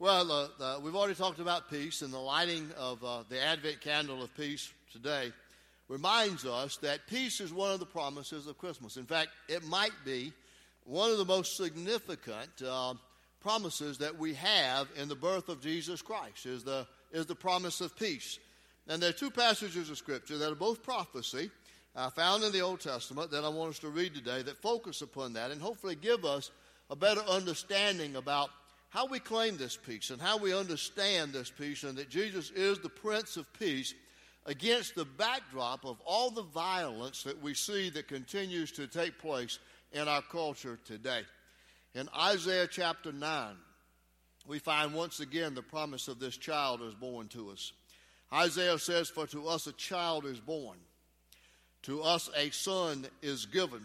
Well, uh, uh, we've already talked about peace, and the lighting of uh, the Advent candle of peace today reminds us that peace is one of the promises of Christmas. In fact, it might be one of the most significant uh, promises that we have in the birth of Jesus Christ is the, is the promise of peace. And there are two passages of Scripture that are both prophecy uh, found in the Old Testament that I want us to read today that focus upon that and hopefully give us a better understanding about how we claim this peace and how we understand this peace, and that Jesus is the Prince of Peace against the backdrop of all the violence that we see that continues to take place in our culture today. In Isaiah chapter 9, we find once again the promise of this child is born to us. Isaiah says, For to us a child is born, to us a son is given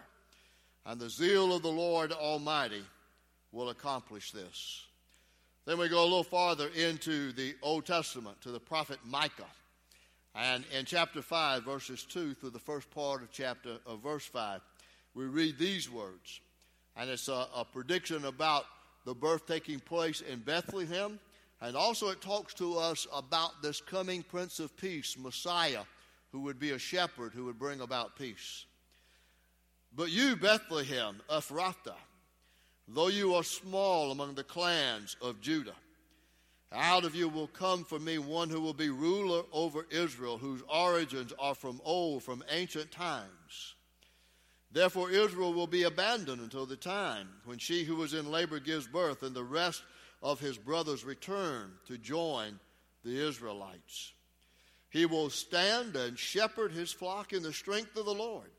and the zeal of the Lord Almighty will accomplish this. Then we go a little farther into the Old Testament to the prophet Micah. And in chapter 5, verses 2 through the first part of chapter of verse 5, we read these words. And it's a, a prediction about the birth taking place in Bethlehem. And also it talks to us about this coming Prince of Peace, Messiah, who would be a shepherd who would bring about peace. But you, Bethlehem, Ephrathah, though you are small among the clans of Judah, out of you will come for me one who will be ruler over Israel, whose origins are from old, from ancient times. Therefore, Israel will be abandoned until the time when she who was in labor gives birth, and the rest of his brothers return to join the Israelites. He will stand and shepherd his flock in the strength of the Lord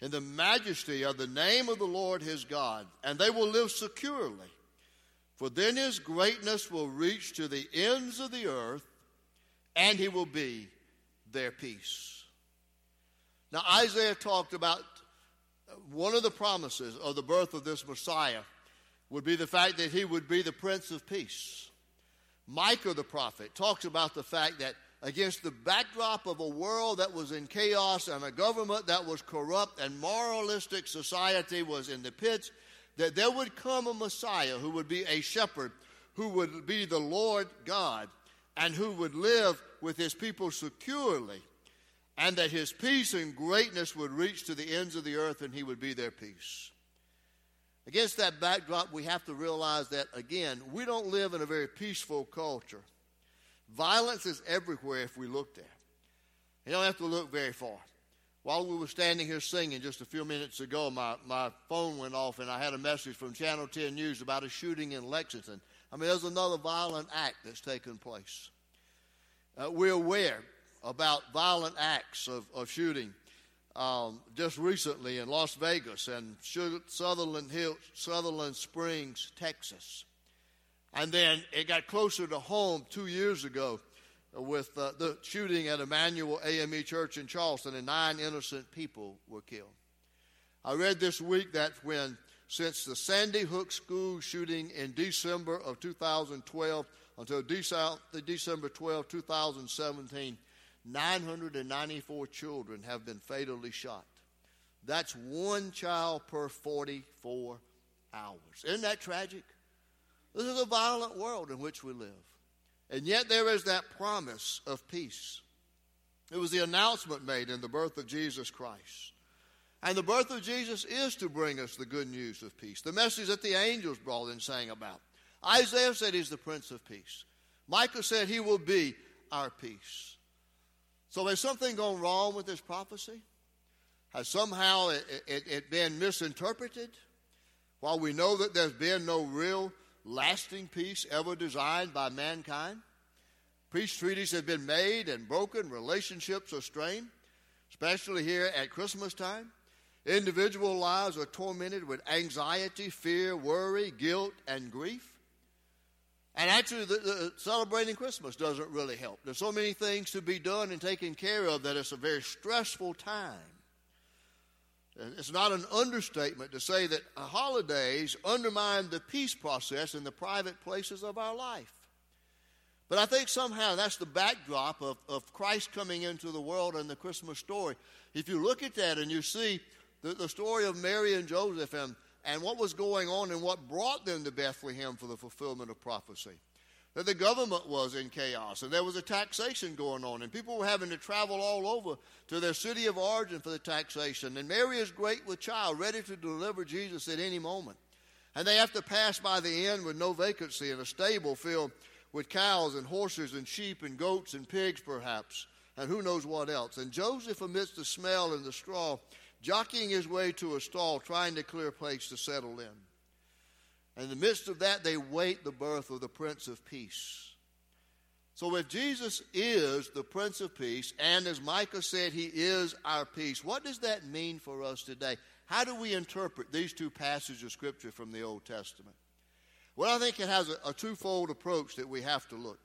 in the majesty of the name of the Lord his God, and they will live securely. For then his greatness will reach to the ends of the earth, and he will be their peace. Now, Isaiah talked about uh, one of the promises of the birth of this Messiah would be the fact that he would be the Prince of Peace. Micah the prophet talks about the fact that against the backdrop of a world that was in chaos and a government that was corrupt and moralistic society was in the pits, that there would come a Messiah who would be a shepherd, who would be the Lord God, and who would live with his people securely, and that his peace and greatness would reach to the ends of the earth and he would be their peace. Against that backdrop, we have to realize that, again, we don't live in a very peaceful culture. Violence is everywhere if we look there. You don't have to look very far. While we were standing here singing just a few minutes ago, my, my phone went off and I had a message from Channel 10 News about a shooting in Lexington. I mean, there's another violent act that's taken place. Uh, we're aware about violent acts of, of shooting um, just recently in Las Vegas and Sutherland, Hill, Sutherland Springs, Texas. And then it got closer to home two years ago with uh, the shooting at Emanuel AME Church in Charleston, and nine innocent people were killed. I read this week that when, since the Sandy Hook school shooting in December of 2012 until December 12, 2017, 994 children have been fatally shot. That's one child per 44 hours. Isn't that tragic? This is a violent world in which we live. And yet there is that promise of peace. It was the announcement made in the birth of Jesus Christ. And the birth of Jesus is to bring us the good news of peace, the message that the angels brought and sang about. Isaiah said he's the Prince of Peace. Micah said he will be our peace. So has something gone wrong with this prophecy? Has somehow it, it, it been misinterpreted? While we know that there's been no real lasting peace ever designed by mankind. Peace treaties have been made and broken, relationships are strained, especially here at Christmas time. Individual lives are tormented with anxiety, fear, worry, guilt, and grief. And actually, the, the, celebrating Christmas doesn't really help. There's so many things to be done and taken care of that it's a very stressful time. It's not an understatement to say that holidays undermine the peace process in the private places of our life. But I think somehow that's the backdrop of, of Christ coming into the world and the Christmas story. If you look at that and you see the, the story of Mary and Joseph and, and what was going on and what brought them to Bethlehem for the fulfillment of prophecy, that the government was in chaos and there was a taxation going on and people were having to travel all over to their city of origin for the taxation. And Mary is great with child, ready to deliver Jesus at any moment. And they have to pass by the inn with no vacancy and a stable filled with cows and horses and sheep and goats and pigs, perhaps, and who knows what else. And Joseph, amidst the smell and the straw, jockeying his way to a stall, trying to clear a place to settle in. And in the midst of that, they wait the birth of the Prince of Peace. So, if Jesus is the Prince of Peace, and as Micah said, he is our peace, what does that mean for us today? How do we interpret these two passages of Scripture from the Old Testament? Well, I think it has a, a twofold approach that we have to look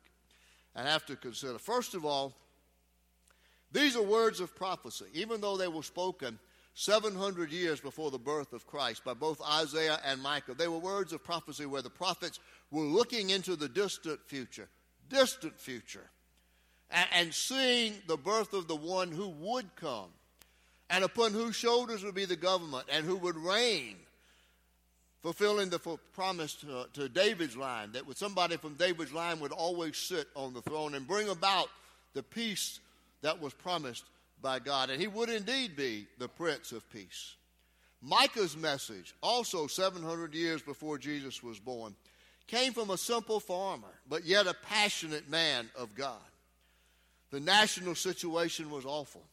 and have to consider. First of all, these are words of prophecy, even though they were spoken 700 years before the birth of Christ by both Isaiah and Micah. They were words of prophecy where the prophets were looking into the distant future, distant future, and, and seeing the birth of the one who would come and upon whose shoulders would be the government and who would reign fulfilling the promise to, to, David's line that somebody from David's line would always sit on the throne and bring about the peace that was promised by God. And he would indeed be the Prince of Peace. Micah's message, also 700 years before Jesus was born, came from a simple farmer, but yet a passionate man of God. The national situation was awful.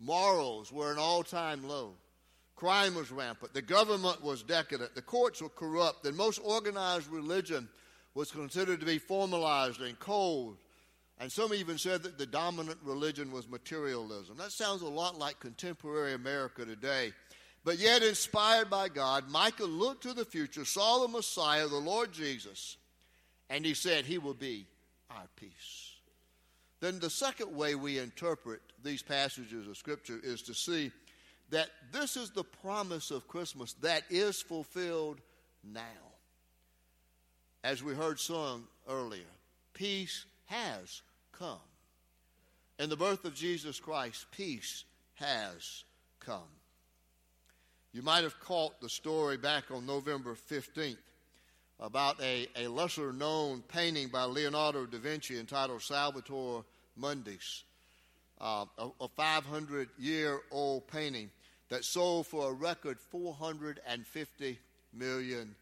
Morals were an all time low. Crime was rampant. The government was decadent. The courts were corrupt. And most organized religion was considered to be formalized and cold. And some even said that the dominant religion was materialism. That sounds a lot like contemporary America today. But yet, inspired by God, Micah looked to the future, saw the Messiah, the Lord Jesus, and he said, He will be our peace. Then, the second way we interpret these passages of Scripture is to see that this is the promise of Christmas that is fulfilled now. As we heard sung earlier, peace has come. In the birth of Jesus Christ, peace has come. You might have caught the story back on November 15th about a, a lesser known painting by Leonardo da Vinci entitled Salvator Mundus, uh, a, a 500 year old painting that sold for a record $450 million.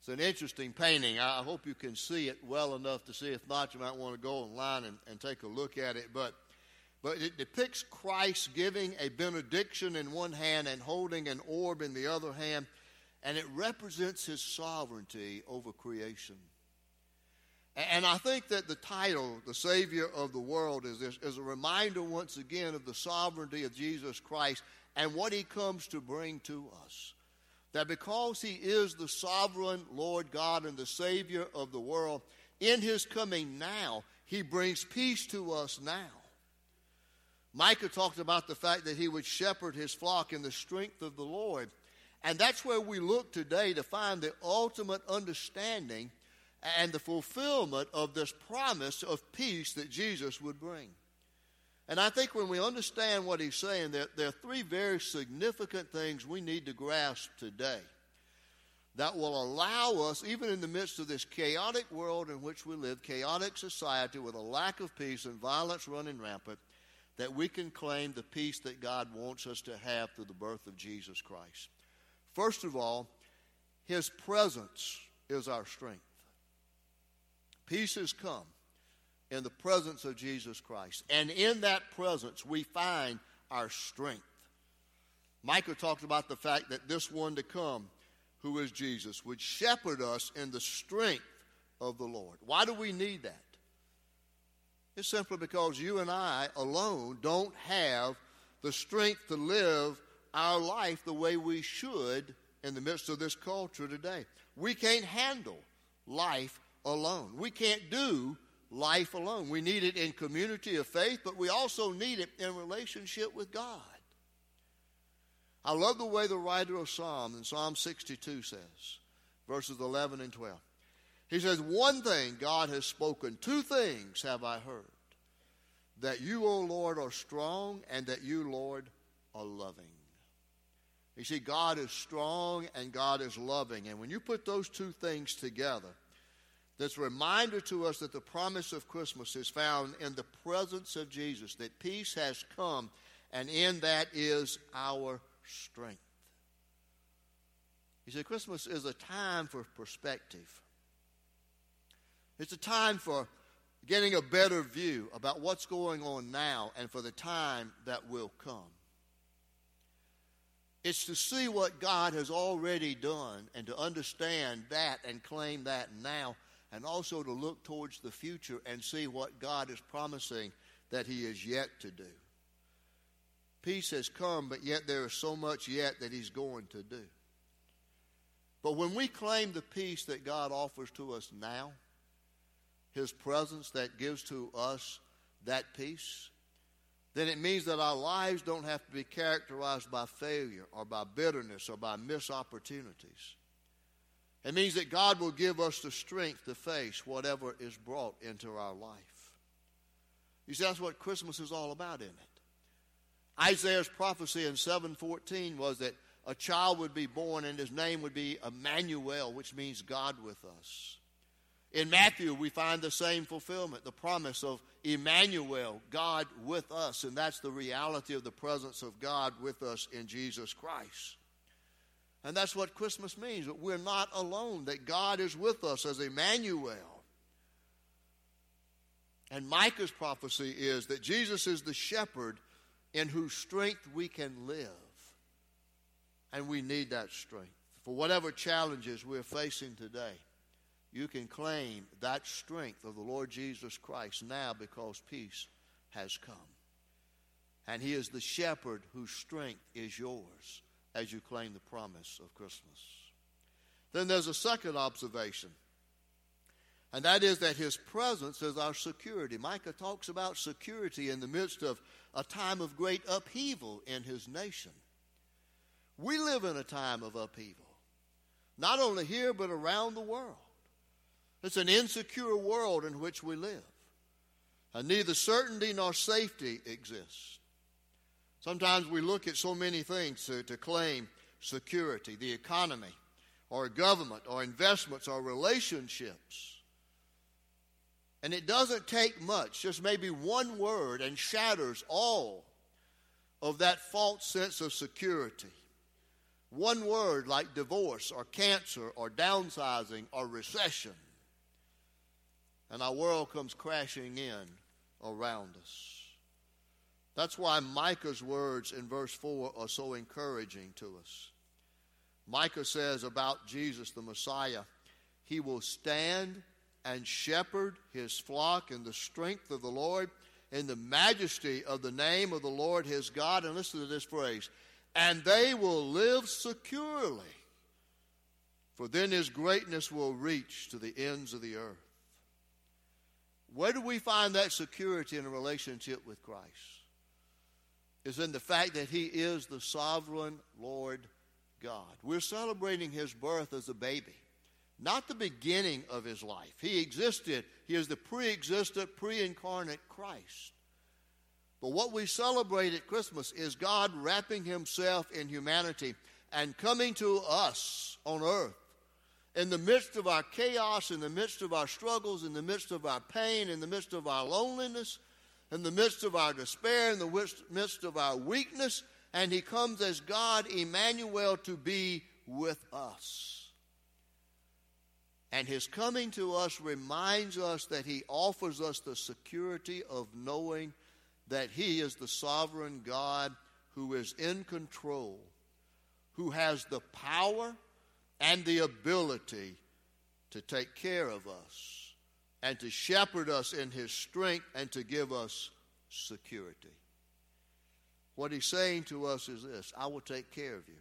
It's an interesting painting. I hope you can see it well enough to see. If not, you might want to go online and, and take a look at it. But, but it depicts Christ giving a benediction in one hand and holding an orb in the other hand, and it represents his sovereignty over creation. And I think that the title, The Savior of the World, is, this, is a reminder once again of the sovereignty of Jesus Christ and what he comes to bring to us. That because he is the sovereign Lord God and the Savior of the world, in his coming now, he brings peace to us now. Micah talked about the fact that he would shepherd his flock in the strength of the Lord. And that's where we look today to find the ultimate understanding and the fulfillment of this promise of peace that Jesus would bring. And I think when we understand what he's saying, there, there are three very significant things we need to grasp today that will allow us, even in the midst of this chaotic world in which we live, chaotic society with a lack of peace and violence running rampant, that we can claim the peace that God wants us to have through the birth of Jesus Christ. First of all, His presence is our strength. Peace has come in the presence of Jesus Christ. And in that presence, we find our strength. Micah talked about the fact that this one to come, who is Jesus, would shepherd us in the strength of the Lord. Why do we need that? It's simply because you and I alone don't have the strength to live our life the way we should in the midst of this culture today. We can't handle life alone. We can't do life alone. We need it in community of faith, but we also need it in relationship with God. I love the way the writer of Psalm in Psalm 62 says, verses 11 and 12. He says, One thing God has spoken, two things have I heard that you, O Lord, are strong, and that you, Lord, are loving. You see, God is strong and God is loving. And when you put those two things together, that's a reminder to us that the promise of Christmas is found in the presence of Jesus, that peace has come, and in that is our strength. You see, Christmas is a time for perspective. It's a time for getting a better view about what's going on now and for the time that will come. It's to see what God has already done and to understand that and claim that now, and also to look towards the future and see what God is promising that He is yet to do. Peace has come, but yet there is so much yet that He's going to do. But when we claim the peace that God offers to us now, His presence that gives to us that peace, then it means that our lives don't have to be characterized by failure or by bitterness or by missed opportunities. It means that God will give us the strength to face whatever is brought into our life. You see, that's what Christmas is all about, isn't it? Isaiah's prophecy in 714 was that a child would be born and his name would be Emmanuel, which means God with us. In Matthew, we find the same fulfillment, the promise of Emmanuel, God with us, and that's the reality of the presence of God with us in Jesus Christ. And that's what Christmas means, that we're not alone, that God is with us as Emmanuel. And Micah's prophecy is that Jesus is the shepherd in whose strength we can live. And we need that strength for whatever challenges we're facing today you can claim that strength of the Lord Jesus Christ now because peace has come. And He is the shepherd whose strength is yours as you claim the promise of Christmas. Then there's a second observation, and that is that His presence is our security. Micah talks about security in the midst of a time of great upheaval in His nation. We live in a time of upheaval, not only here, but around the world. It's an insecure world in which we live. And neither certainty nor safety exists. Sometimes we look at so many things to, to claim security the economy, or government, or investments, or relationships. And it doesn't take much, just maybe one word, and shatters all of that false sense of security. One word like divorce, or cancer, or downsizing, or recession and our world comes crashing in around us. That's why Micah's words in verse 4 are so encouraging to us. Micah says about Jesus the Messiah, He will stand and shepherd His flock in the strength of the Lord, in the majesty of the name of the Lord his God. And listen to this phrase and they will live securely, for then His greatness will reach to the ends of the earth. Where do we find that security in a relationship with Christ? Is in the fact that He is the sovereign Lord God. We're celebrating His birth as a baby, not the beginning of His life. He existed, He is the pre existent, pre incarnate Christ. But what we celebrate at Christmas is God wrapping Himself in humanity and coming to us on earth in the midst of our chaos, in the midst of our struggles, in the midst of our pain, in the midst of our loneliness, in the midst of our despair, in the midst of our weakness, and He comes as God, Emmanuel, to be with us. And His coming to us reminds us that He offers us the security of knowing that He is the sovereign God who is in control, who has the power and the ability to take care of us and to shepherd us in his strength and to give us security. What he's saying to us is this I will take care of you.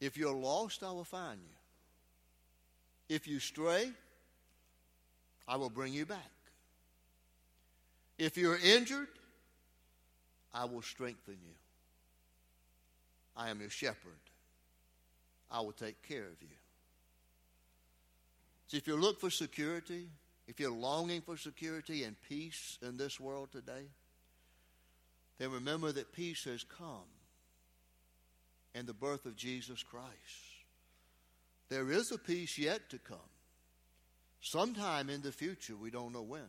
If you're lost, I will find you. If you stray, I will bring you back. If you're injured, I will strengthen you. I am your shepherd. I will take care of you. See, if you look for security, if you're longing for security and peace in this world today, then remember that peace has come in the birth of Jesus Christ. There is a peace yet to come. Sometime in the future, we don't know when.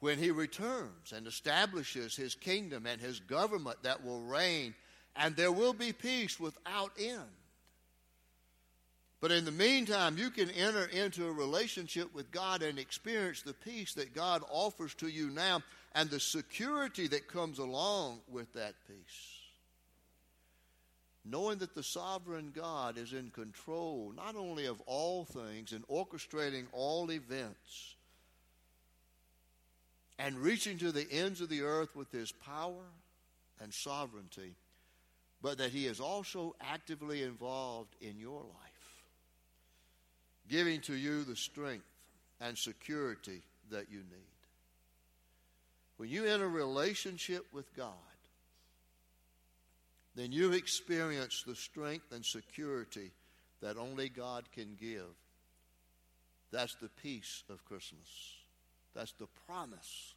When he returns and establishes his kingdom and his government that will reign, and there will be peace without end. But in the meantime, you can enter into a relationship with God and experience the peace that God offers to you now and the security that comes along with that peace. Knowing that the sovereign God is in control not only of all things and orchestrating all events and reaching to the ends of the earth with his power and sovereignty, but that he is also actively involved in your life giving to you the strength and security that you need. When you enter a relationship with God, then you experience the strength and security that only God can give. That's the peace of Christmas. That's the promise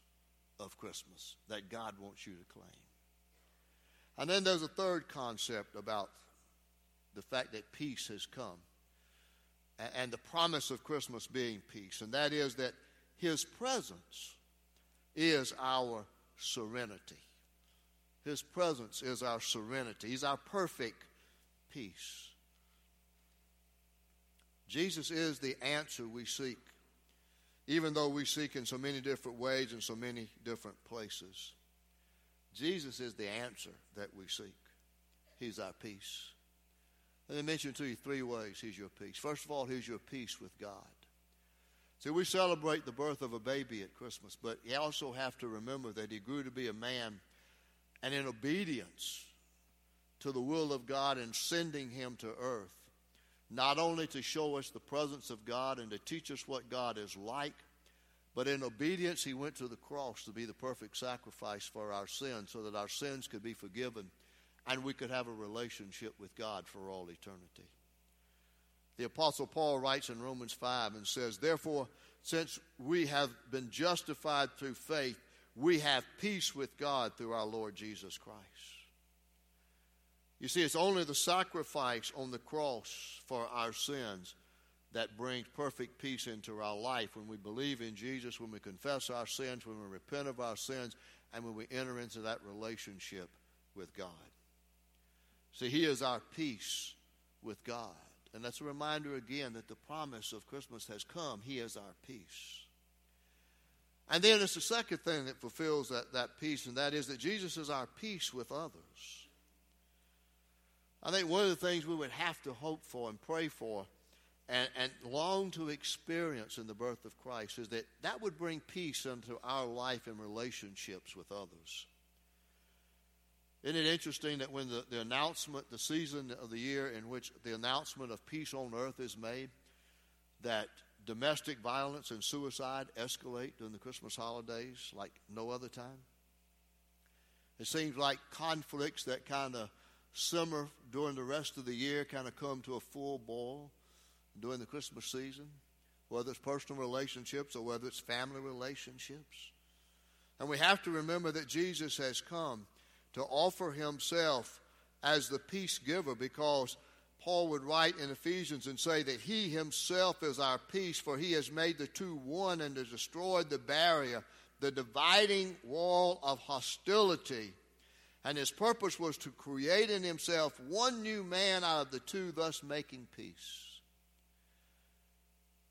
of Christmas that God wants you to claim. And then there's a third concept about the fact that peace has come and the promise of Christmas being peace, and that is that His presence is our serenity. His presence is our serenity. He's our perfect peace. Jesus is the answer we seek, even though we seek in so many different ways in so many different places. Jesus is the answer that we seek. He's our peace. Let me mention to you three ways he's your peace. First of all, he's your peace with God. See, we celebrate the birth of a baby at Christmas, but you also have to remember that he grew to be a man, and in obedience to the will of God in sending him to earth, not only to show us the presence of God and to teach us what God is like, but in obedience, he went to the cross to be the perfect sacrifice for our sins so that our sins could be forgiven and we could have a relationship with God for all eternity. The Apostle Paul writes in Romans 5 and says, Therefore, since we have been justified through faith, we have peace with God through our Lord Jesus Christ. You see, it's only the sacrifice on the cross for our sins that brings perfect peace into our life when we believe in Jesus, when we confess our sins, when we repent of our sins, and when we enter into that relationship with God. See, He is our peace with God. And that's a reminder again that the promise of Christmas has come. He is our peace. And then it's the second thing that fulfills that, that peace, and that is that Jesus is our peace with others. I think one of the things we would have to hope for and pray for and, and long to experience in the birth of Christ is that that would bring peace into our life and relationships with others. Isn't it interesting that when the, the announcement, the season of the year in which the announcement of peace on earth is made, that domestic violence and suicide escalate during the Christmas holidays like no other time? It seems like conflicts that kind of simmer during the rest of the year kind of come to a full boil during the Christmas season, whether it's personal relationships or whether it's family relationships. And we have to remember that Jesus has come to offer himself as the peace giver because Paul would write in Ephesians and say that he himself is our peace, for he has made the two one and has destroyed the barrier, the dividing wall of hostility. And his purpose was to create in himself one new man out of the two, thus making peace.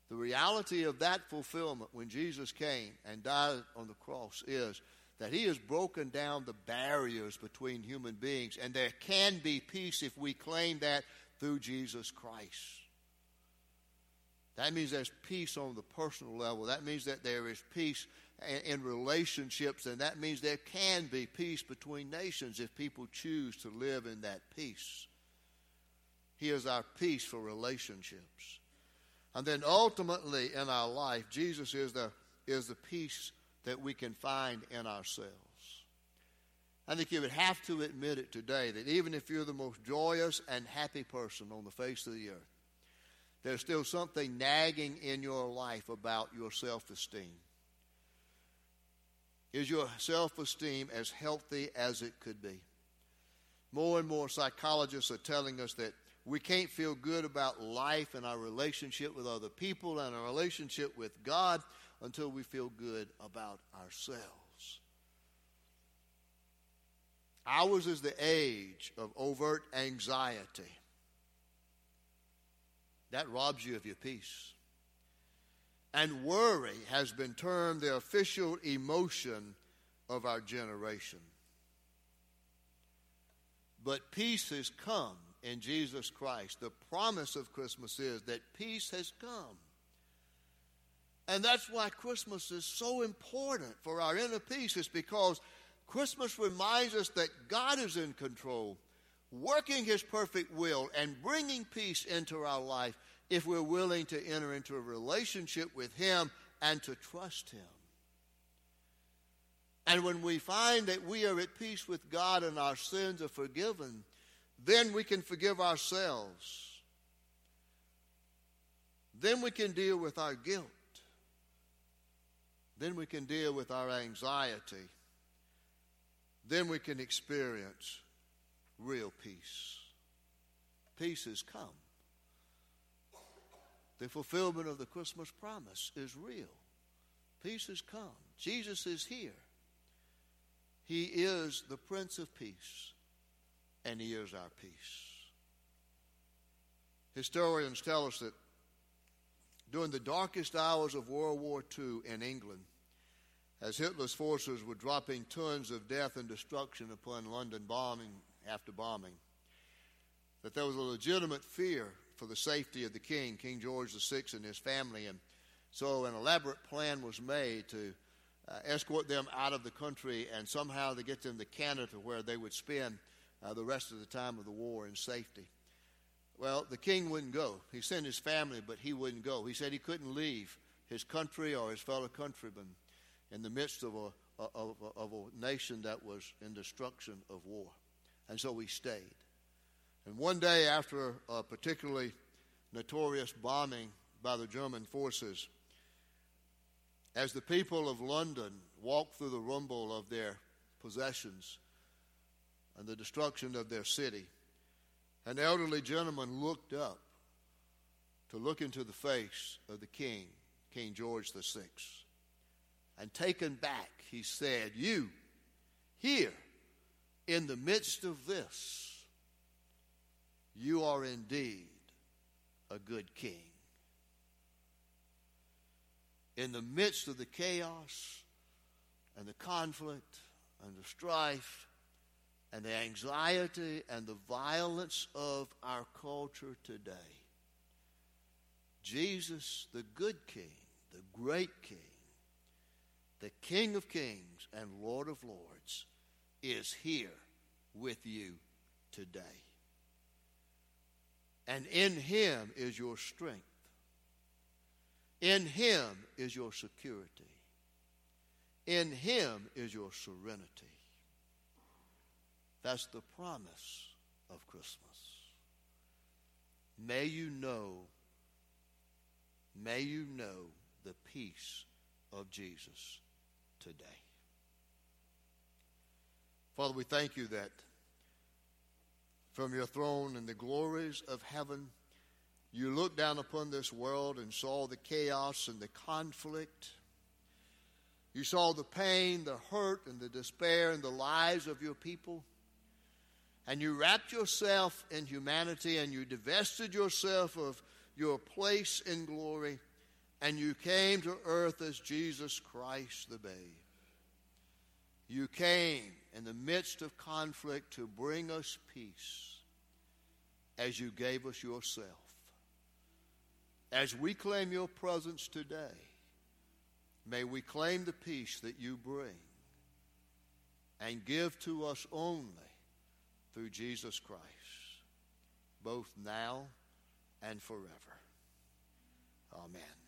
The reality of that fulfillment when Jesus came and died on the cross is that He has broken down the barriers between human beings, and there can be peace if we claim that through Jesus Christ. That means there's peace on the personal level. That means that there is peace in relationships, and that means there can be peace between nations if people choose to live in that peace. He is our peace for relationships. And then ultimately in our life, Jesus is the, is the peace that we can find in ourselves. I think you would have to admit it today that even if you're the most joyous and happy person on the face of the earth, there's still something nagging in your life about your self esteem. Is your self esteem as healthy as it could be? More and more psychologists are telling us that we can't feel good about life and our relationship with other people and our relationship with God until we feel good about ourselves. Ours is the age of overt anxiety. That robs you of your peace. And worry has been termed the official emotion of our generation. But peace has come in Jesus Christ. The promise of Christmas is that peace has come. And that's why Christmas is so important for our inner peace, is because Christmas reminds us that God is in control, working His perfect will and bringing peace into our life if we're willing to enter into a relationship with Him and to trust Him. And when we find that we are at peace with God and our sins are forgiven, then we can forgive ourselves. Then we can deal with our guilt. Then we can deal with our anxiety. Then we can experience real peace. Peace has come. The fulfillment of the Christmas promise is real. Peace has come. Jesus is here. He is the Prince of Peace, and He is our peace. Historians tell us that during the darkest hours of World War II in England, as Hitler's forces were dropping tons of death and destruction upon London bombing after bombing, that there was a legitimate fear for the safety of the king, King George VI, and his family. And so an elaborate plan was made to uh, escort them out of the country and somehow to get them to Canada where they would spend uh, the rest of the time of the war in safety. Well, the king wouldn't go. He sent his family, but he wouldn't go. He said he couldn't leave his country or his fellow countrymen in the midst of a, of, of a nation that was in destruction of war. And so we stayed. And one day, after a particularly notorious bombing by the German forces, as the people of London walked through the rumble of their possessions and the destruction of their city, an elderly gentleman looked up to look into the face of the king, King George VI. And taken back, he said, You, here, in the midst of this, you are indeed a good king. In the midst of the chaos and the conflict and the strife and the anxiety and the violence of our culture today, Jesus, the good king, the great king, the King of kings and Lord of lords, is here with you today. And in Him is your strength. In Him is your security. In Him is your serenity. That's the promise of Christmas. May you know, may you know the peace of Jesus today. Father, we thank you that from your throne in the glories of heaven, you looked down upon this world and saw the chaos and the conflict. You saw the pain, the hurt, and the despair in the lives of your people. And you wrapped yourself in humanity and you divested yourself of your place in glory. And you came to earth as Jesus Christ the babe. You came in the midst of conflict to bring us peace as you gave us yourself. As we claim your presence today, may we claim the peace that you bring and give to us only through Jesus Christ, both now and forever. Amen.